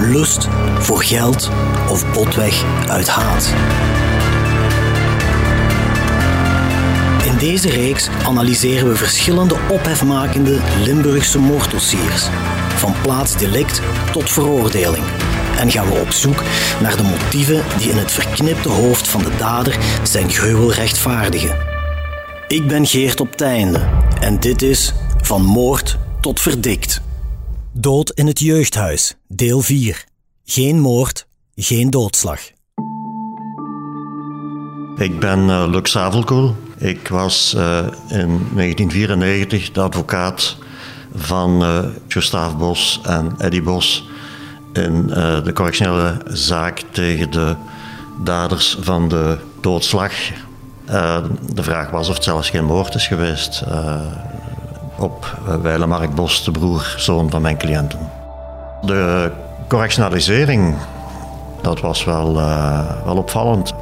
lust, voor geld of botweg uit haat. In deze reeks analyseren we verschillende ophefmakende Limburgse moorddossiers, van plaatsdelict tot veroordeling. En gaan we op zoek naar de motieven die in het verknipte hoofd van de dader zijn gruwel rechtvaardigen. Ik ben Geert op Teinde en dit is Van Moord tot Verdikt. Dood in het jeugdhuis, deel 4. Geen moord, geen doodslag. Ik ben uh. Ik was uh, in 1994 de advocaat van uh, Bos en Eddie Bos in de correctionele zaak tegen de daders van de doodslag. de vraag was of het zelfs geen moord is geweest op Weile Mark Bos, de broer, zoon van mijn cliënten. De correctionalisering, dat was wel, wel opvallend.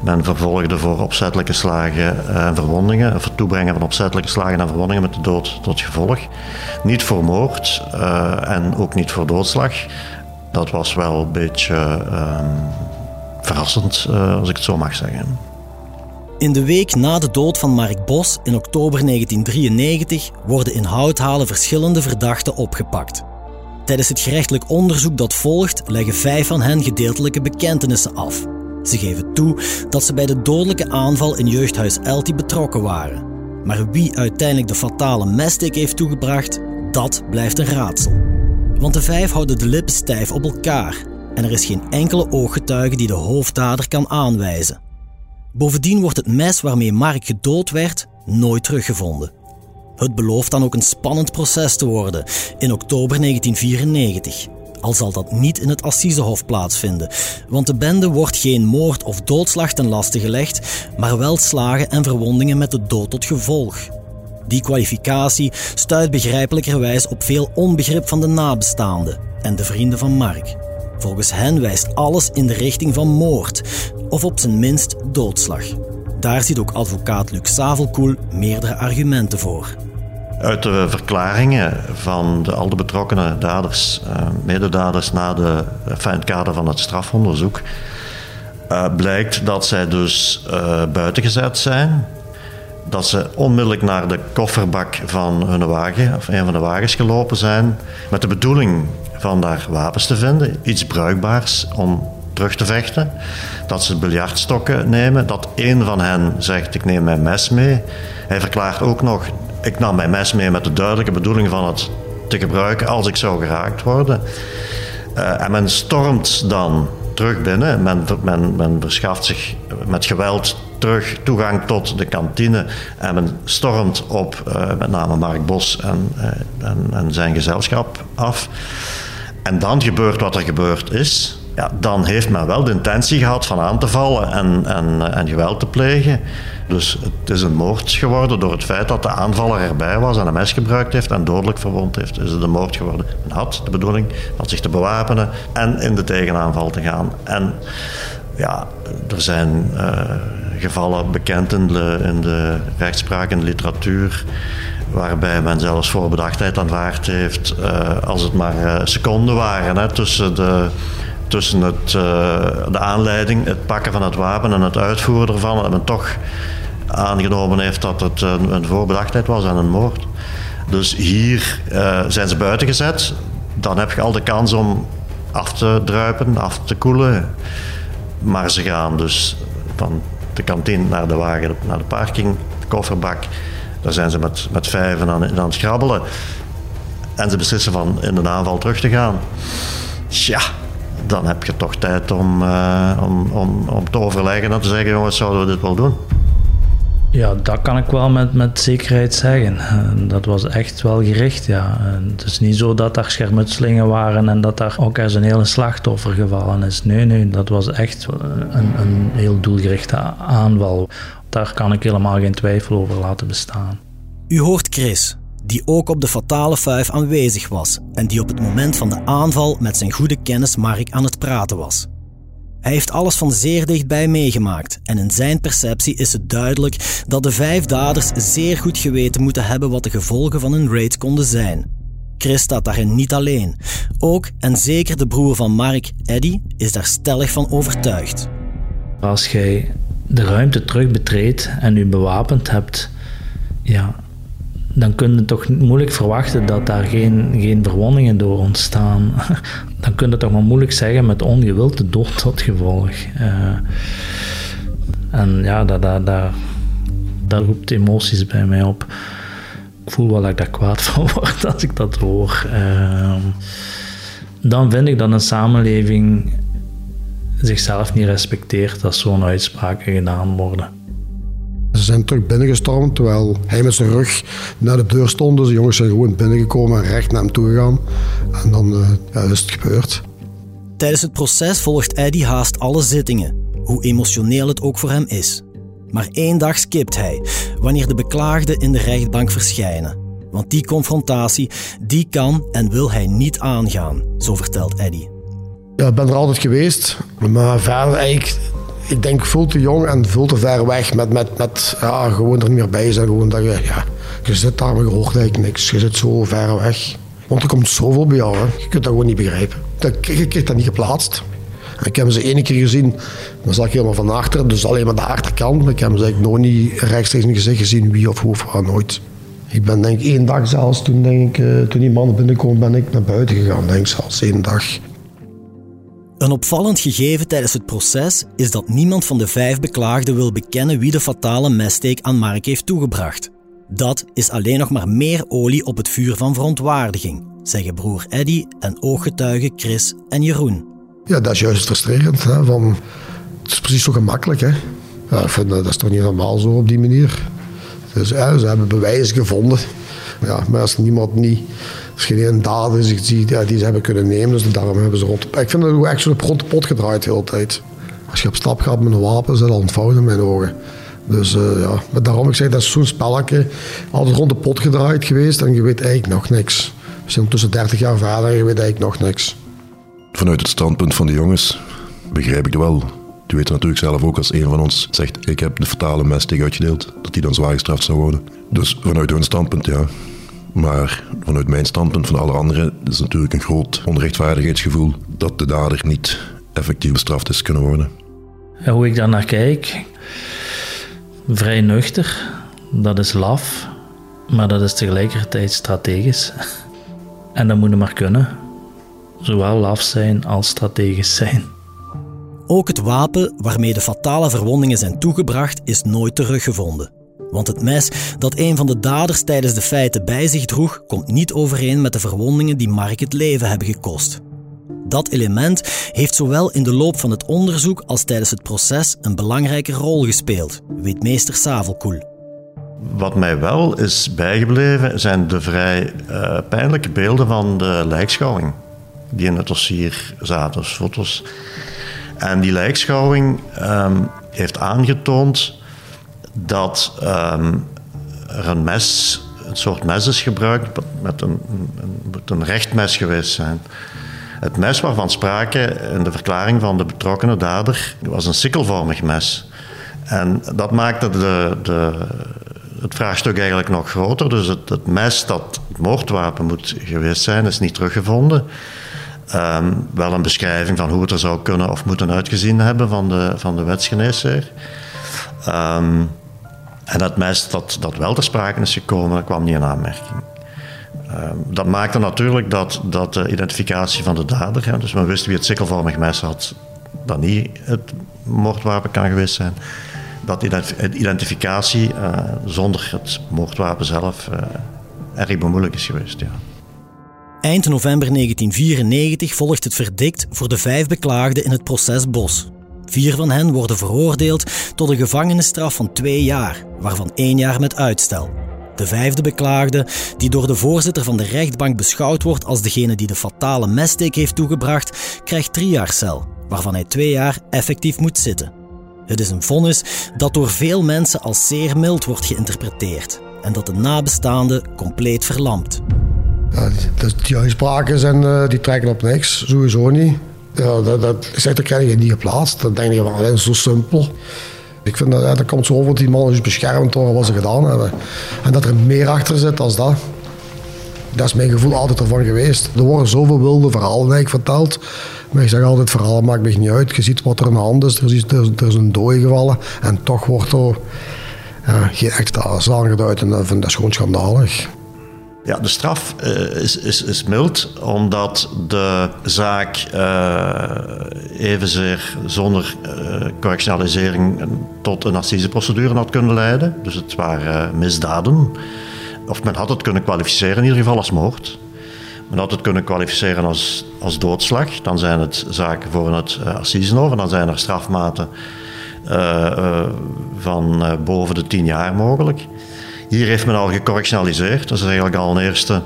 Men vervolgde voor opzettelijke slagen en verwondingen, of het toebrengen van opzettelijke slagen en verwondingen met de dood tot gevolg. Niet voor moord en ook niet voor doodslag. Dat was wel een beetje uh, verrassend, als ik het zo mag zeggen. In de week na de dood van Mark Bos in oktober 1993 worden in Houthalen verschillende verdachten opgepakt. Tijdens het gerechtelijk onderzoek dat volgt leggen vijf van hen gedeeltelijke bekentenissen af. Ze geven toe dat ze bij de dodelijke aanval in jeugdhuis Elti betrokken waren. Maar wie uiteindelijk de fatale mestik heeft toegebracht, dat blijft een raadsel. Want de vijf houden de lippen stijf op elkaar en er is geen enkele ooggetuige die de hoofddader kan aanwijzen. Bovendien wordt het mes waarmee Mark gedood werd nooit teruggevonden. Het belooft dan ook een spannend proces te worden in oktober 1994 al zal dat niet in het Assisehof plaatsvinden, want de bende wordt geen moord of doodslag ten laste gelegd, maar wel slagen en verwondingen met de dood tot gevolg. Die kwalificatie stuit begrijpelijkerwijs op veel onbegrip van de nabestaanden en de vrienden van Mark. Volgens hen wijst alles in de richting van moord, of op zijn minst doodslag. Daar ziet ook advocaat Luc Savelkoel meerdere argumenten voor. Uit de verklaringen van de, al de betrokkenen daders, uh, mededaders na de, enfin, het kader van het strafonderzoek, uh, blijkt dat zij dus buitengezet zijn. Dat ze onmiddellijk naar de kofferbak van hun wagen, of een van de wagens gelopen zijn, met de bedoeling van daar wapens te vinden, iets bruikbaars om terug te vechten. Dat ze biljartstokken nemen, dat een van hen zegt: Ik neem mijn mes mee. Hij verklaart ook nog ik nam mijn mes mee met de duidelijke bedoeling van het te gebruiken als ik zou geraakt worden. Uh, en men stormt dan terug binnen. Men, men, verschaft zich met geweld terug toegang tot de kantine. En men stormt op uh, met name Mark Bos en, uh, en, en, zijn gezelschap af. En dan gebeurt wat er gebeurd is. Ja, dan heeft men wel de intentie gehad van aan te vallen en, en, en geweld te plegen. Dus het is een moord geworden door het feit dat de aanvaller erbij was en een mes gebruikt heeft en dodelijk verwond heeft. Is het een moord geworden. Men had de bedoeling van zich te bewapenen en in de tegenaanval te gaan. En ja, er zijn uh, gevallen bekend in de, rechtspraak en de literatuur waarbij men zelfs voorbedachtheid aanvaard heeft uh, als het maar uh, seconden waren hè, tussen de tussen het, uh, de aanleiding, het pakken van het wapen en het uitvoeren ervan, dat men toch aangenomen heeft dat het een, een voorbedachtheid was en een moord. Dus hier uh, zijn ze buiten gezet. Dan heb je al de kans om af te druipen, af te koelen. Maar ze gaan dus van de kantine naar de wagen, naar de parking, de kofferbak. Daar zijn ze met, met vijven aan, aan het grabbelen. En ze beslissen van in de aanval terug te gaan. Tja, dan heb je toch tijd om, uh, om, om, om te overleggen en te zeggen: jongens, zouden we dit wel doen? Ja, dat kan ik wel met, met zekerheid zeggen. Dat was echt wel gericht, ja. Het is niet zo dat daar schermutselingen waren en dat daar ook eens een hele slachtoffer gevallen is. Nee, nee, dat was echt een, een heel doelgerichte aanval. Daar kan ik helemaal geen twijfel over laten bestaan. U hoort Chris, die ook op de fatale fuif aanwezig was en die op het moment van de aanval met zijn goede kennis Mark aan het praten was. Hij heeft alles van zeer dichtbij meegemaakt en in zijn perceptie is het duidelijk dat de vijf daders zeer goed geweten moeten hebben wat de gevolgen van een raid konden zijn. Chris staat daarin niet alleen. Ook en zeker de broer van Mark, Eddie, is daar stellig van overtuigd. Als jij de ruimte terug betreedt en u bewapend hebt, ja, dan kun je toch moeilijk verwachten dat daar geen, geen verwondingen door ontstaan. Dan kun je toch maar moeilijk zeggen met ongewilde dood tot gevolg. Uh, en ja, dat, dat, dat, roept emoties bij mij op. Ik voel wel dat ik daar kwaad van word als ik dat hoor. Uh, dan vind ik dat een samenleving zichzelf niet respecteert als zo'n uitspraken gedaan worden. Ze zijn terug binnengestormd terwijl hij met zijn rug naar de deur stond. Dus de jongens zijn gewoon binnengekomen en recht naar hem toe gegaan. En dan uh, ja, is het gebeurd. Tijdens het proces volgt Eddie haast alle zittingen, hoe emotioneel het ook voor hem is. Maar één dag skipt hij, wanneer de beklaagden in de rechtbank verschijnen. Want die confrontatie, die kan en wil hij niet aangaan, zo vertelt Eddie. Ja, ik ben er altijd geweest, maar verder eigenlijk ik denk veel te jong en veel te ver weg met, met, met ja, gewoon er niet meer bij zijn. Gewoon dat je, ja, je zit daar, maar je hoort niks. Je zit zo ver weg. Want er komt zoveel bij jou, hè. je kunt dat gewoon niet begrijpen. Je krijgt dat niet geplaatst. Ik heb ze één keer gezien, dan zag ik helemaal van achter, dus alleen maar de achterkant. Ik heb ze eigenlijk nog niet rechtstreeks in gezicht gezien wie of hoe of nooit. Ik ben denk één dag zelfs, toen, denk ik, eh, toen die man binnenkwam, ben ik naar buiten gegaan, denk zelfs één dag. Een opvallend gegeven tijdens het proces is dat niemand van de vijf beklaagden wil bekennen wie de fatale messteek aan Mark heeft toegebracht. Dat is alleen nog maar meer olie op het vuur van verontwaardiging, zeggen broer Eddy en ooggetuigen Chris en Jeroen. Ja, dat is juist frustrerend. Hè, van, het is precies zo gemakkelijk. Hè. Ja, ik vind, dat is toch niet normaal zo op die manier. Dus, ze hebben bewijzen gevonden. Ja, maar als niemand niet als je een dader is die, die ze hebben kunnen nemen, dus daarom hebben ze rond. Ik vind dat echt zo op rond de pot gedraaid de hele tijd. Als je op stap gaat met een wapen, is dat ontvouwd in mijn ogen. Dus uh, ja, maar daarom ik zeg, dat is zo'n spelletje. Altijd rond de pot gedraaid geweest en je weet eigenlijk nog niks. We zijn tussen 30 jaar verder en je weet eigenlijk nog niks. Vanuit het standpunt van de jongens begrijp ik het wel. Die weten natuurlijk zelf ook als een van ons zegt: Ik heb de fatale mes tegen uitgedeeld, dat die dan zwaar gestraft zou worden. Dus vanuit hun standpunt, ja, maar vanuit mijn standpunt van alle anderen is het natuurlijk een groot onrechtvaardigheidsgevoel dat de dader niet effectief bestraft is kunnen worden. Ja, hoe ik daar naar kijk, vrij nuchter, dat is laf, maar dat is tegelijkertijd strategisch. En dat moet maar kunnen. Zowel laf zijn als strategisch zijn. Ook het wapen waarmee de fatale verwondingen zijn toegebracht is nooit teruggevonden. Want het mes dat een van de daders tijdens de feiten bij zich droeg, komt niet overeen met de verwondingen die Mark het leven hebben gekost. Dat element heeft zowel in de loop van het onderzoek als tijdens het proces een belangrijke rol gespeeld, weet meester Savelkoel. Wat mij wel is bijgebleven zijn de vrij uh, pijnlijke beelden van de lijkschouwing die in het dossier zaten, dus foto's. En die lijkschouwing um, heeft aangetoond dat um, er een mes, een soort mes is gebruikt, met een, een, moet een recht mes geweest zijn. Het mes waarvan sprake in de verklaring van de betrokkenen dader was een sikkelvormig mes. En dat maakte de, de, het vraagstuk eigenlijk nog groter. Dus het, het, mes dat het moordwapen moet geweest zijn, is niet teruggevonden. Um, wel een beschrijving van hoe het er zou kunnen of moeten uitgezien hebben van de, van de wetsgeneesheer. Um, en dat mes dat, dat wel ter sprake is gekomen, kwam niet in aanmerking. Uh, dat maakte natuurlijk dat, dat de identificatie van de dader, ja, dus men wist wie het sikkelvormig mes had, dat niet het moordwapen kan geweest zijn. Dat identificatie uh, zonder het moordwapen zelf uh, erg bemoeilijk is geweest. Ja. Eind november 1994 volgt het verdict voor de vijf beklaagden in het proces Bos. Vier van hen worden veroordeeld tot een gevangenisstraf van twee jaar, waarvan één jaar met uitstel. De vijfde beklaagde, die door de voorzitter van de rechtbank beschouwd wordt als degene die de fatale messteek heeft toegebracht, krijgt drie jaar cel, waarvan hij twee jaar effectief moet zitten. Het is een vonnis dat door veel mensen als zeer mild wordt geïnterpreteerd en dat de nabestaanden compleet verlamt. Ja, uitspraken zijn, uh, die trekken op niks, sowieso niet. Ja, dat, dat, zeg, dat krijg je niet geplaatst. Dan denk je van, dat is zo simpel. Ik vind dat, dat komt zo over dat die man is beschermd door wat ze gedaan hebben. En dat er meer achter zit dan dat. Dat is mijn gevoel altijd ervan geweest. Er worden zoveel wilde verhalen eigenlijk verteld. Maar ik zeg altijd, verhaal maakt me niet uit. Je ziet wat er aan de hand is. Er is, is een dooi gevallen. En toch wordt er ja, geen extra aangeduid. En dat vind ik gewoon schandalig. Ja, de straf uh, is, is, is mild, omdat de zaak uh, evenzeer zonder uh, correctionalisering tot een assiseprocedure had kunnen leiden. Dus het waren misdaden. Of men had het kunnen kwalificeren, in ieder geval als moord. Men had het kunnen kwalificeren als, als doodslag. Dan zijn het zaken voor het assisenhof. Dan zijn er strafmaten van boven de tien jaar mogelijk. Hier heeft men al gecorrectionaliseerd. Dat is eigenlijk al een eerste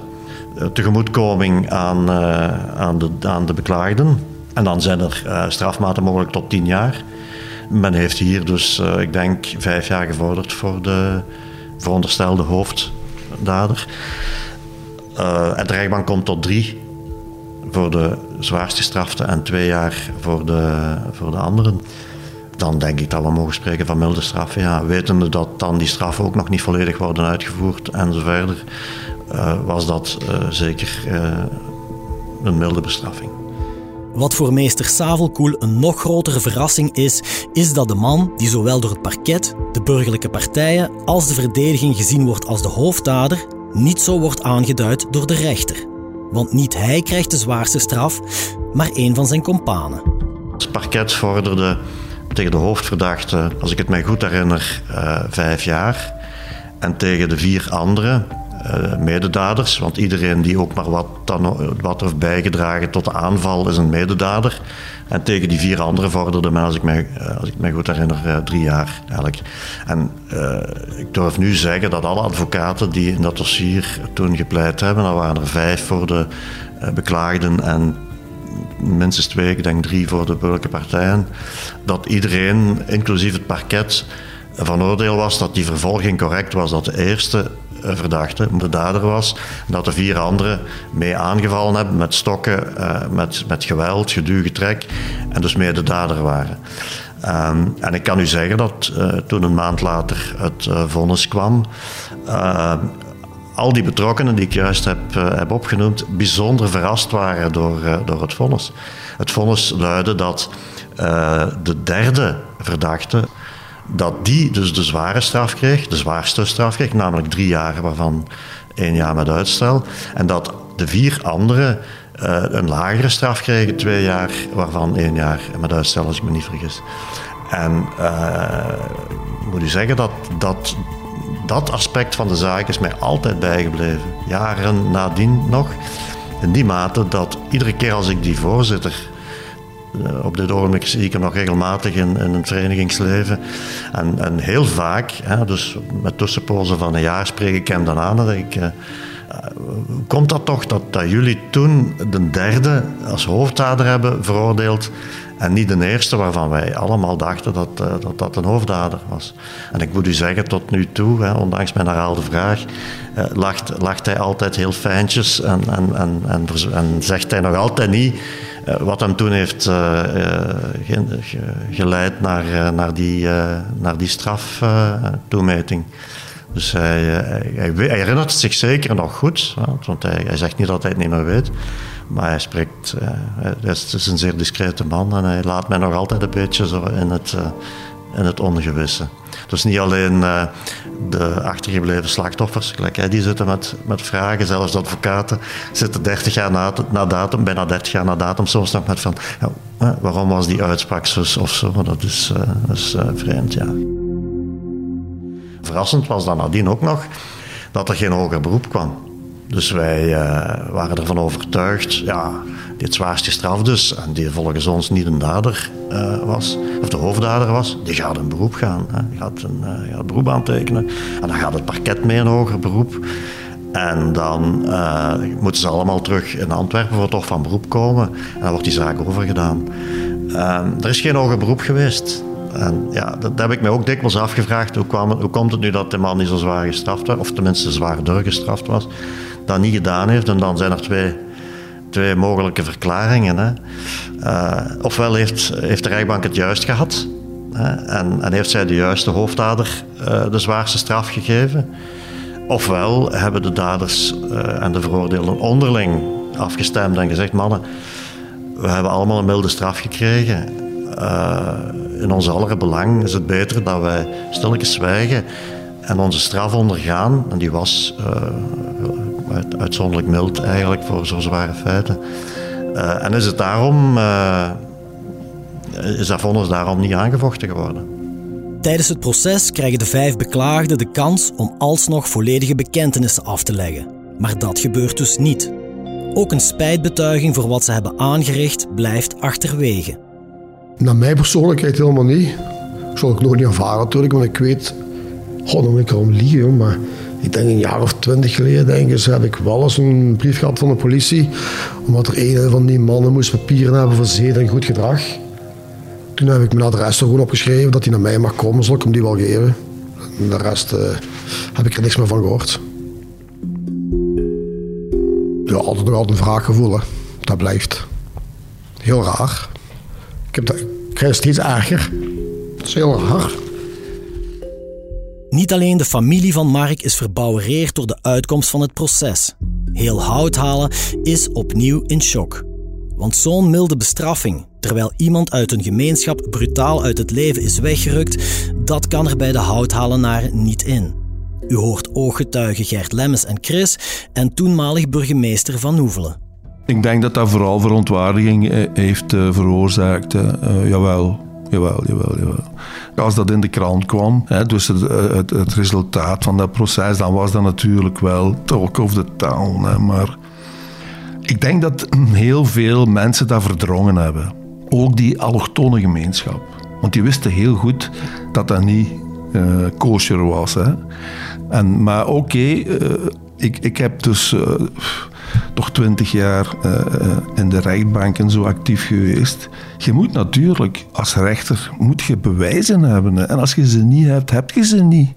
eh, tegemoetkoming aan, uh, aan, de, aan de beklaagden. En dan zijn er uh, strafmaten mogelijk tot tien jaar. Men heeft hier dus, uh, ik denk, vijf jaar gevorderd voor de veronderstelde hoofddader. en de rechtbank komt tot drie voor de zwaarste strafte en twee jaar voor de, voor de anderen dan denk ik dat we mogen spreken van milde straffen. Ja, wetende dat dan die straffen ook nog niet volledig worden uitgevoerd en zo verder, uh, was dat uh, zeker uh, een milde bestraffing. Wat voor meester Savelkoel een nog grotere verrassing is, is dat de man die zowel door het parket, de burgerlijke partijen als de verdediging gezien wordt als de hoofddader, niet zo wordt aangeduid door de rechter. Want niet hij krijgt de zwaarste straf, maar een van zijn kompanen. Het parket vorderde tegen de hoofdverdachte, als ik het mij goed herinner, uh, vijf jaar. En tegen de vier andere uh, mededaders, want iedereen die ook maar wat, dan, wat heeft bijgedragen tot de aanval is een mededader. En tegen die vier anderen vorderde men, als ik mij, uh, als ik mij goed herinner, drie jaar eigenlijk. En ik durf nu zeggen dat alle advocaten die in dat dossier toen gepleit hebben, er waren er vijf voor de beklaagden en minstens twee, ik denk drie voor de burgerlijke partijen, dat iedereen, inclusief het parket, van oordeel was dat die vervolging correct was, dat de eerste verdachte de dader was, dat de vier anderen mee aangevallen hebben met stokken, uh, met, met geweld, geduw, getrek en dus mee de dader waren. Um, en ik kan u zeggen dat uh, toen een maand later het uh, vonnis kwam, al die betrokkenen die ik juist heb, uh, heb opgenoemd, bijzonder verrast waren door, uh, door het vonnis. Het vonnis luidde dat uh, de derde verdachte, dat die dus de zware straf kreeg, de zwaarste straf kreeg, namelijk drie jaar, waarvan één jaar met uitstel. En dat de vier anderen een lagere straf kregen, twee jaar, waarvan één jaar met uitstel, als ik me niet vergis. En ik moet u zeggen dat, dat dat aspect van de zaak is mij altijd bijgebleven. Jaren nadien nog. In die mate dat iedere keer als ik die voorzitter. Eh, op dit ogenblik zie ik hem nog regelmatig in, in het verenigingsleven. En, en heel vaak, hè, dus met tussenpozen van een jaar, spreek ik hem dan aan. Dat ik, uh, komt dat toch dat, dat jullie toen de derde als hoofddader hebben veroordeeld en niet de eerste waarvan wij allemaal dachten dat, uh, dat dat een hoofddader was. En ik moet u zeggen, tot nu toe, hè, ondanks mijn herhaalde vraag, uh, lacht, lacht hij altijd heel fijntjes en, en, en, en, en zegt hij nog altijd niet uh, wat hem toen heeft ge, geleid naar, naar, die, naar die straftoemeting. Dus hij, hij, hij, herinnert zich zeker nog goed, want hij, hij zegt niet dat hij het niet meer weet. Maar hij spreekt, uh, hij is een zeer discrete man en hij laat mij nog altijd een beetje zo in het, uh, het ongewisse. Dus niet alleen uh, de achtergebleven slachtoffers, gelijk, die zitten met, met vragen, zelfs de advocaten zitten 30 jaar na, na, datum, bijna 30 jaar na datum, soms nog met van ja, waarom was die uitspraak zo of zo, dat is, is vreemd, ja. Verrassend was dan nadien ook nog dat er geen hoger beroep kwam. Dus wij uh, waren ervan overtuigd, ja, die het zwaarst gestraft dus, en die volgens ons niet een dader uh, was, of de hoofddader was, die gaat een beroep gaan. Hè. Die gaat een, gaat beroep aantekenen. En dan gaat het parket mee een hoger beroep. En dan moeten ze allemaal terug in Antwerpen voor toch van beroep komen. En dan wordt die zaak overgedaan. er is geen hoger beroep geweest. En ja, dat, heb ik mij ook dikwijls afgevraagd. Hoe, kwam hoe komt het nu dat de man niet zo zwaar gestraft werd, of tenminste zwaarder gestraft was, dat niet gedaan heeft? En dan zijn er twee, twee mogelijke verklaringen. Hè. Uh, ofwel heeft, heeft de rechtbank het juist gehad, hè, en, en, heeft zij de juiste hoofddader uh, de zwaarste straf gegeven. Ofwel hebben de daders uh, en de veroordeelden onderling afgestemd en gezegd: mannen, we hebben allemaal een milde straf gekregen. In ons aller belang is het beter dat wij stilletjes zwijgen en onze straf ondergaan. En die was uitzonderlijk mild eigenlijk voor zo zware feiten. Uh, en is het daarom, uh, is dat vonnis daarom niet aangevochten geworden. Tijdens het proces krijgen de vijf beklaagden de kans om alsnog volledige bekentenissen af te leggen. Maar dat gebeurt dus niet. Ook een spijtbetuiging voor wat ze hebben aangericht blijft achterwege. Naar mijn persoonlijkheid helemaal niet. Ik zal ik nog niet ervaren natuurlijk, want ik weet... God, dan moet ik erom liegen, maar... Ik denk een jaar of twintig geleden denk ik, heb ik wel eens een brief gehad van de politie. Omdat er een van die mannen moest papieren hebben voor zeden en goed gedrag. Toen heb ik mijn adres er gewoon opgeschreven dat hij naar mij mag komen, zal ik hem die wel geven. En de rest uh, heb ik er niks meer van gehoord. Ja, altijd nog altijd een wraakgevoel, dat blijft. Heel raar. Ik, heb krijg steeds erger. Dat is heel raar. Niet alleen de familie van Mark is verbouwereerd door de uitkomst van het proces. Heel Houthalen is opnieuw in shock. Want zo'n milde bestraffing, terwijl iemand uit een gemeenschap brutaal uit het leven is weggerukt, dat kan er bij de Houthalenaren niet in. U hoort ooggetuigen Gert Lemmens en Chris en toenmalig burgemeester Van Hoevelen. Ik denk dat dat vooral verontwaardiging eh, heeft eh, veroorzaakt. Uh, jawel, jawel, jawel, jawel. Als dat in de krant kwam, hè, dus het, het, resultaat van dat proces, dan was dat natuurlijk wel talk of the town. Hè, maar ik denk dat heel veel mensen dat verdrongen hebben. Ook die allochtone gemeenschap. Want die wisten heel goed dat dat niet uh, kosher was. Hè. En, maar oké, uh, ik, ik heb dus... Uh, toch twintig jaar uh, in de rechtbanken zo actief geweest. Je moet natuurlijk als rechter moet je bewijzen hebben. En als je ze niet hebt, heb je ze niet.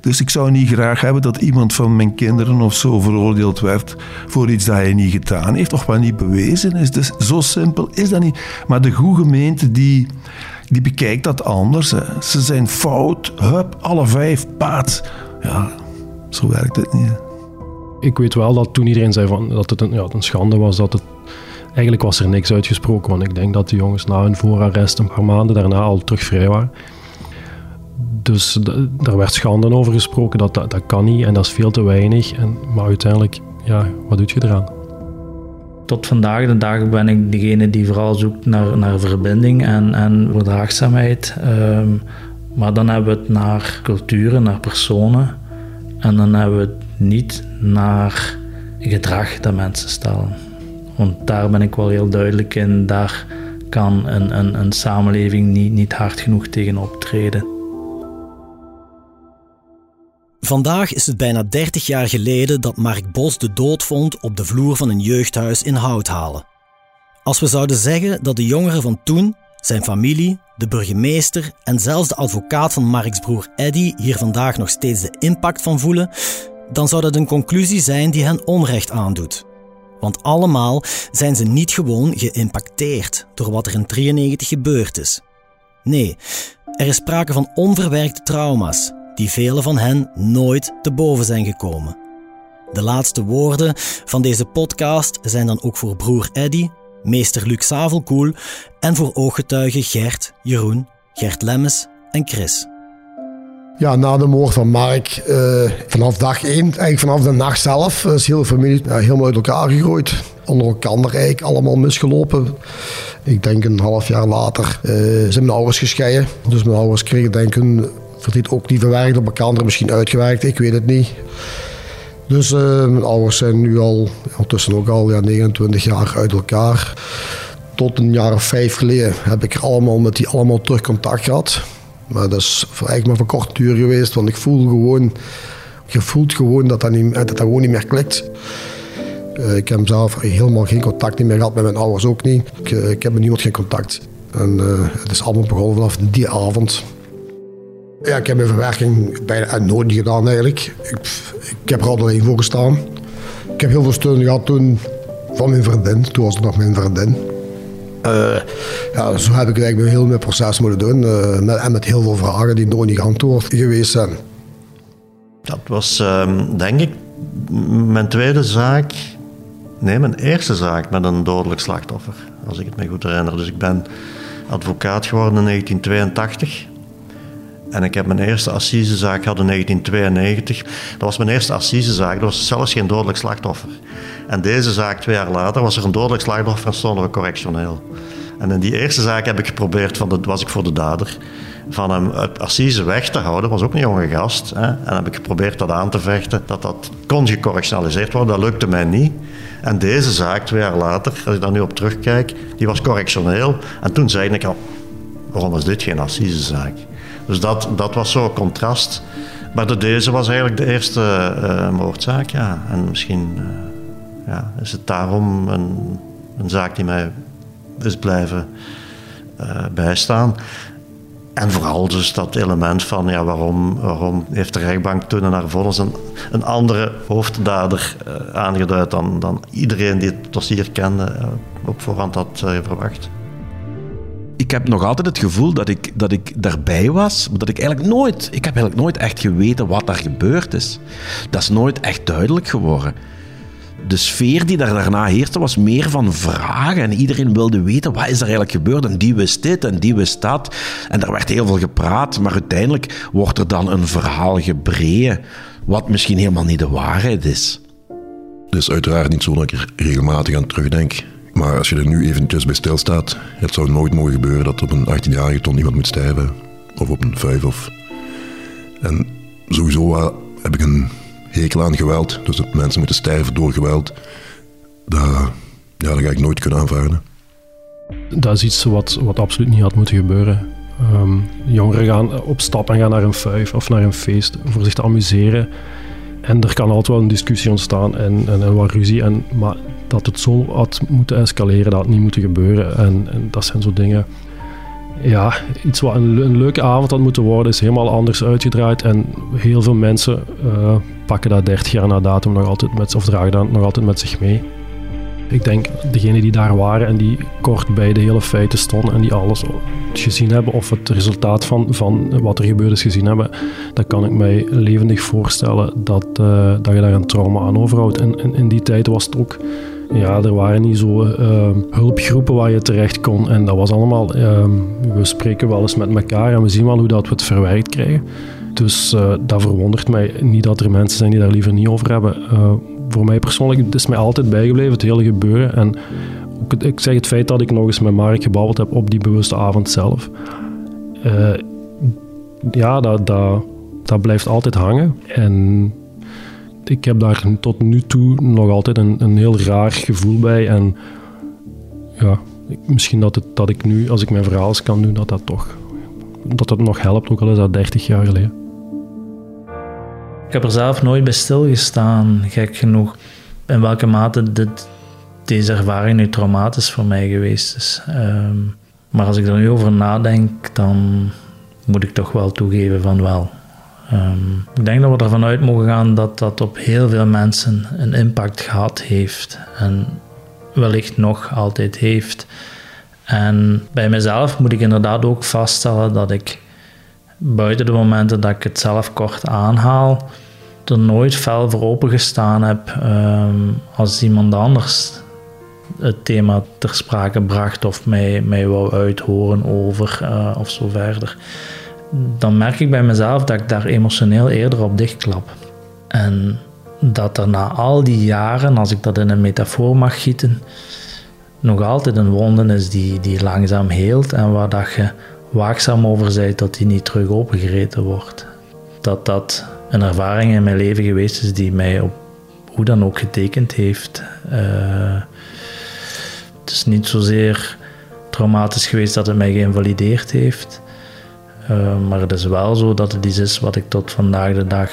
Dus ik zou niet graag hebben dat iemand van mijn kinderen of zo veroordeeld werd voor iets dat hij niet gedaan heeft of wat niet bewezen is. Dus zo simpel is dat niet. Maar de goede gemeente die, die bekijkt dat anders. Ze zijn fout, hup, alle vijf, paat. Ja, zo werkt het niet ik weet wel dat toen iedereen zei van, dat het een, ja, schande was, dat het... Eigenlijk was er niks uitgesproken, want ik denk dat de jongens na hun voorarrest een paar maanden daarna al terug vrij waren. Dus daar werd schande over gesproken, dat, dat, kan niet en dat is veel te weinig. En, maar uiteindelijk, ja, wat doet je eraan? Tot vandaag de dag ben ik degene die vooral zoekt naar, naar verbinding en, en verdraagzaamheid. Um, maar dan hebben we het naar culturen, naar personen. En dan hebben we het niet naar gedrag dat mensen stellen. Want daar ben ik wel heel duidelijk in. Daar kan een, een, een samenleving niet, niet hard genoeg tegen optreden. Vandaag is het bijna 30 jaar geleden dat Mark Bos de dood vond op de vloer van een jeugdhuis in Houthalen. Als we zouden zeggen dat de jongeren van toen, zijn familie, de burgemeester en zelfs de advocaat van Marks broer Eddy hier vandaag nog steeds de impact van voelen, dan zou dat een conclusie zijn die hen onrecht aandoet. Want allemaal zijn ze niet gewoon geïmpacteerd door wat er in 93 gebeurd is. Nee, er is sprake van onverwerkte trauma's die velen van hen nooit te boven zijn gekomen. De laatste woorden van deze podcast zijn dan ook voor broer Eddy, meester Luc Savelkoel en voor ooggetuigen Gert, Jeroen, Gert Lemmes en Chris. Ja, na de moord van Mark, uh, vanaf dag één, eigenlijk vanaf de nacht zelf, is heel de familie ja, helemaal uit elkaar gegooid. Onder elkaar eigenlijk allemaal misgelopen. Ik denk een half jaar later uh, zijn mijn ouders gescheiden. Dus mijn ouders kregen denk ik ook niet verwerkt op elkaar, misschien uitgewerkt, ik weet het niet. Dus mijn ouders zijn nu al, ondertussen ook al ja, 29 jaar uit elkaar. Tot een jaar of vijf geleden heb ik allemaal met die allemaal terug contact gehad. Maar dat is eigenlijk maar kort duur geweest, want ik voel gewoon, je voelt gewoon dat dat, niet, dat, dat gewoon niet meer klikt. Uh, ik heb zelf helemaal geen contact meer gehad met mijn ouders ook niet. Ik, uh, ik heb met niemand geen contact. En het is allemaal begonnen vanaf die avond. Ja, ik heb mijn verwerking bijna nooit gedaan eigenlijk. Ik, ik heb er altijd alleen voor gestaan. Ik heb heel veel steun gehad toen van mijn vriendin. Toen was het nog mijn vriendin. Uh, ja, zo heb ik eigenlijk heel mijn proces moeten doen. Uh, met, en met heel veel vragen die nooit niet geantwoord geweest zijn. Dat was, uh, denk ik, mijn tweede zaak. Nee, mijn eerste zaak met een dodelijk slachtoffer. Als ik het me goed herinner. Dus ik ben advocaat geworden in 1982. En ik heb mijn eerste assisezaak gehad in 1992. Dat was mijn eerste assisezaak. Dat was zelfs geen dodelijk slachtoffer. En deze zaak, twee jaar later, was er een dodelijk slachtoffer en stonden we correctioneel. En in die eerste zaak heb ik geprobeerd, van was ik voor de dader, van hem uit assise weg te houden. was ook een jonge gast. Hè? En heb ik geprobeerd dat aan te vechten, dat dat kon gecorrectionaliseerd worden. Dat lukte mij niet. En deze zaak, twee jaar later, als ik daar nu op terugkijk, die was correctioneel. En toen zei ik al, waarom is dit geen assisezaak? Dus dat, dat was zo'n contrast. Maar de, deze was eigenlijk de eerste uh, moordzaak, ja. En misschien uh, ja, is het daarom een, een zaak die mij is blijven uh, bijstaan. En vooral dus dat element van ja, waarom, waarom heeft de rechtbank toen in haar een andere hoofddader aangeduid dan, dan iedereen die het dossier kende op voorhand had verwacht ik heb nog altijd het gevoel dat ik, dat ik daarbij was, maar dat ik eigenlijk nooit, ik heb eigenlijk nooit echt geweten wat daar gebeurd is. Dat is nooit echt duidelijk geworden. De sfeer die daar daarna heerste was meer van vragen en iedereen wilde weten wat is er eigenlijk gebeurd en die wist dit en die wist dat. En daar werd heel veel gepraat, maar uiteindelijk wordt er dan een verhaal gebreien wat misschien helemaal niet de waarheid is. Het is uiteraard niet zo dat ik er regelmatig aan terugdenk. Maar als je er nu eventjes bij stilstaat, het zou nooit mogen gebeuren dat op een 18-jarige ton iemand moet sterven. Of op een 5 of... En sowieso heb ik een hekel aan geweld. Dus dat mensen moeten sterven door geweld. Dat, ja, dat ga ik nooit kunnen aanvaarden. Dat is iets wat, wat absoluut niet had moeten gebeuren. Um, jongeren gaan op stap en gaan naar een vijf of naar een feest voor zich te amuseren. En er kan altijd wel een discussie ontstaan en, en, en wat ruzie. En, maar dat het zo had moeten escaleren, dat had niet moeten gebeuren. En, en dat zijn zo dingen. Ja, iets wat een, leuke avond had moeten worden, is helemaal anders uitgedraaid. En heel veel mensen uh, pakken dat 30 jaar na datum nog altijd met, of dragen dat nog altijd met zich mee. Ik denk, degenen die daar waren en die kort bij de hele feiten stonden en die alles gezien hebben, of het resultaat van, van wat er gebeurd is gezien hebben, dan kan ik mij levendig voorstellen dat, uh, dat je daar een trauma aan overhoudt. En, en in die tijd was het ook ja, er waren niet zo uh, hulpgroepen waar je terecht kon. En dat was allemaal, uh, we spreken wel eens met elkaar en we zien wel hoe dat we het verwerkt krijgen. Dus uh, dat verwondert mij niet dat er mensen zijn die daar liever niet over hebben. Uh, voor mij persoonlijk, het is mij altijd bijgebleven, het hele gebeuren. En ook het, ik zeg het feit dat ik nog eens met Mark gebabbeld heb op die bewuste avond zelf. Uh, ja, dat, dat, dat blijft altijd hangen. En ik heb daar tot nu toe nog altijd een, een heel raar gevoel bij. En ja, misschien dat, het, dat ik nu, als ik mijn verhaal kan doen, dat dat toch dat dat nog helpt, ook al is dat 30 jaar geleden. Ik heb er zelf nooit bij stilgestaan, gek genoeg, in welke mate dit, deze ervaring nu traumatisch voor mij geweest is. Um, maar als ik er nu over nadenk, dan moet ik toch wel toegeven van wel. Um, ik denk dat we ervan uit mogen gaan dat dat op heel veel mensen een impact gehad heeft en wellicht nog altijd heeft. En bij mezelf moet ik inderdaad ook vaststellen dat ik buiten de momenten dat ik het zelf kort aanhaal, er nooit fel voor opengestaan heb um, als iemand anders het thema ter sprake bracht of mij, mij wou uithoren over uh, of zo verder dan merk ik bij mezelf dat ik daar emotioneel eerder op dichtklap. En dat er na al die jaren, als ik dat in een metafoor mag gieten, nog altijd een wonde is die, die langzaam heelt en waar dat je waakzaam over bent dat die niet terug opengereten wordt. Dat dat een ervaring in mijn leven geweest is die mij op hoe dan ook getekend heeft. Uh, het is niet zozeer traumatisch geweest dat het mij geïnvalideerd heeft. Uh, maar het is wel zo dat het iets is wat ik tot vandaag de dag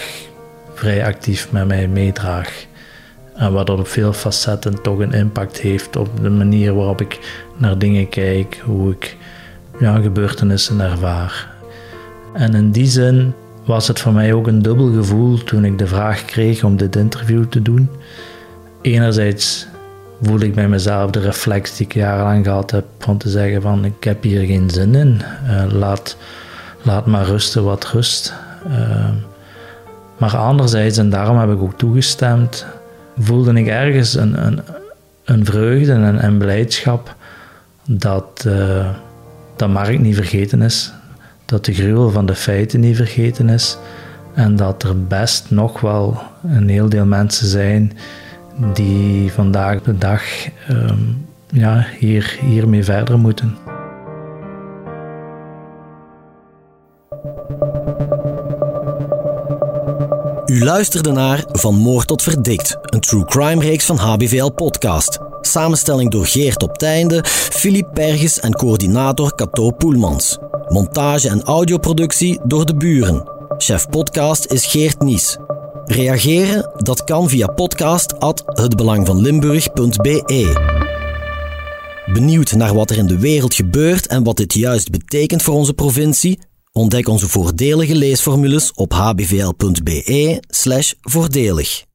vrij actief met mij meedraag. En wat op veel facetten toch een impact heeft op de manier waarop ik naar dingen kijk, hoe ik ja, gebeurtenissen ervaar. En in die zin was het voor mij ook een dubbel gevoel toen ik de vraag kreeg om dit interview te doen. Enerzijds voelde ik bij mezelf de reflex die ik jarenlang gehad heb van te zeggen van ik heb hier geen zin in, uh, laat, laat maar rusten wat rust. Uh, maar anderzijds, en daarom heb ik ook toegestemd, voelde ik ergens een, een, vreugde en een blijdschap dat, uh, dat Mark niet vergeten is. Dat de gruwel van de feiten niet vergeten is. En dat er best nog wel een heel deel mensen zijn die vandaag de dag um, ja, hier, hiermee verder moeten. U luisterde naar Van Moord tot Verdikt, een true crime reeks van HBVL Podcast. Samenstelling door Geert op Teinde, Filip Perges en coördinator Cato Poelmans. Montage en audioproductie door de buren. Chef podcast is Geert Nies. Reageren? Dat kan via podcast@hetbelangvanlimburg.be. Benieuwd naar wat er in de wereld gebeurt en wat dit juist betekent voor onze provincie? Ontdek onze voordelige leesformules op hbvl.be/voordelig.